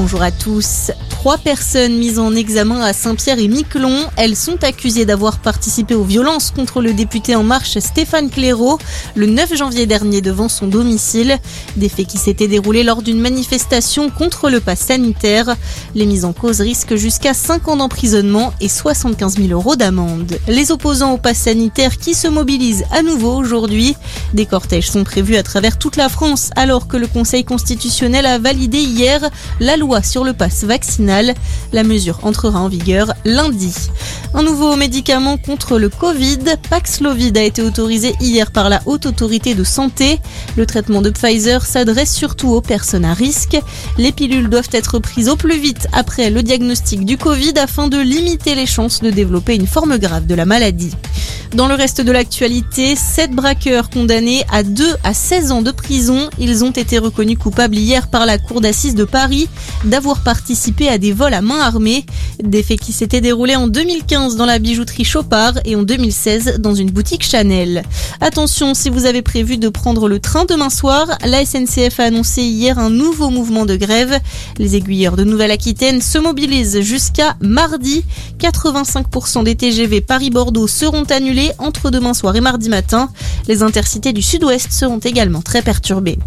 bonjour à tous. Trois personnes mises en examen à Saint-Pierre et Miquelon. Elles sont accusées d'avoir participé aux violences contre le député En Marche Stéphane Clairaut le 9 janvier dernier devant son domicile. Des faits qui s'étaient déroulés lors d'une manifestation contre le pass sanitaire. Les mises en cause risquent jusqu'à 5 ans d'emprisonnement et 75 000 euros d'amende. Les opposants au pass sanitaire qui se mobilisent à nouveau aujourd'hui. Des cortèges sont prévus à travers toute la France alors que le Conseil constitutionnel a validé hier la loi sur le pass vaccinal. La mesure entrera en vigueur lundi. Un nouveau médicament contre le Covid, Paxlovid, a été autorisé hier par la Haute Autorité de Santé. Le traitement de Pfizer s'adresse surtout aux personnes à risque. Les pilules doivent être prises au plus vite après le diagnostic du Covid afin de limiter les chances de développer une forme grave de la maladie. Dans le reste de l'actualité, sept braqueurs condamnés à 2 à 16 ans de prison. Ils ont été reconnus coupables hier par la Cour d'assises de Paris d'avoir participé à des vols à main armée. Des faits qui s'étaient déroulés en 2015 dans la bijouterie Chopard et en 2016 dans une boutique Chanel. Attention, si vous avez prévu de prendre le train demain soir, la SNCF a annoncé hier un nouveau mouvement de grève. Les aiguilleurs de Nouvelle-Aquitaine se mobilisent jusqu'à mardi. 85% des TGV Paris-Bordeaux seront entre demain soir et mardi matin. Les intercités du sud-ouest seront également très perturbées.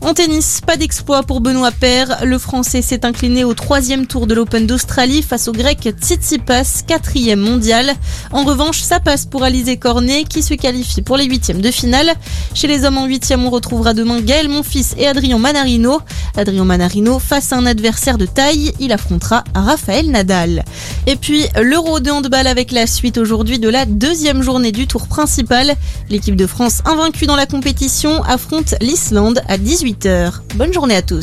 En tennis, pas d'exploit pour Benoît Paire. Le Français s'est incliné au troisième tour de l'Open d'Australie face au Grec Tsitsipas, quatrième mondial. En revanche, ça passe pour Alizé Cornet qui se qualifie pour les huitièmes de finale. Chez les hommes en huitième, on retrouvera demain Gaël Monfils et Adrien Manarino. Adrien Manarino face à un adversaire de taille, il affrontera Raphaël Nadal. Et puis l'Euro de handball avec la suite aujourd'hui de la deuxième journée du tour principal. L'équipe de France invaincue dans la compétition affronte l'Islande à 18h. Bonne journée à tous.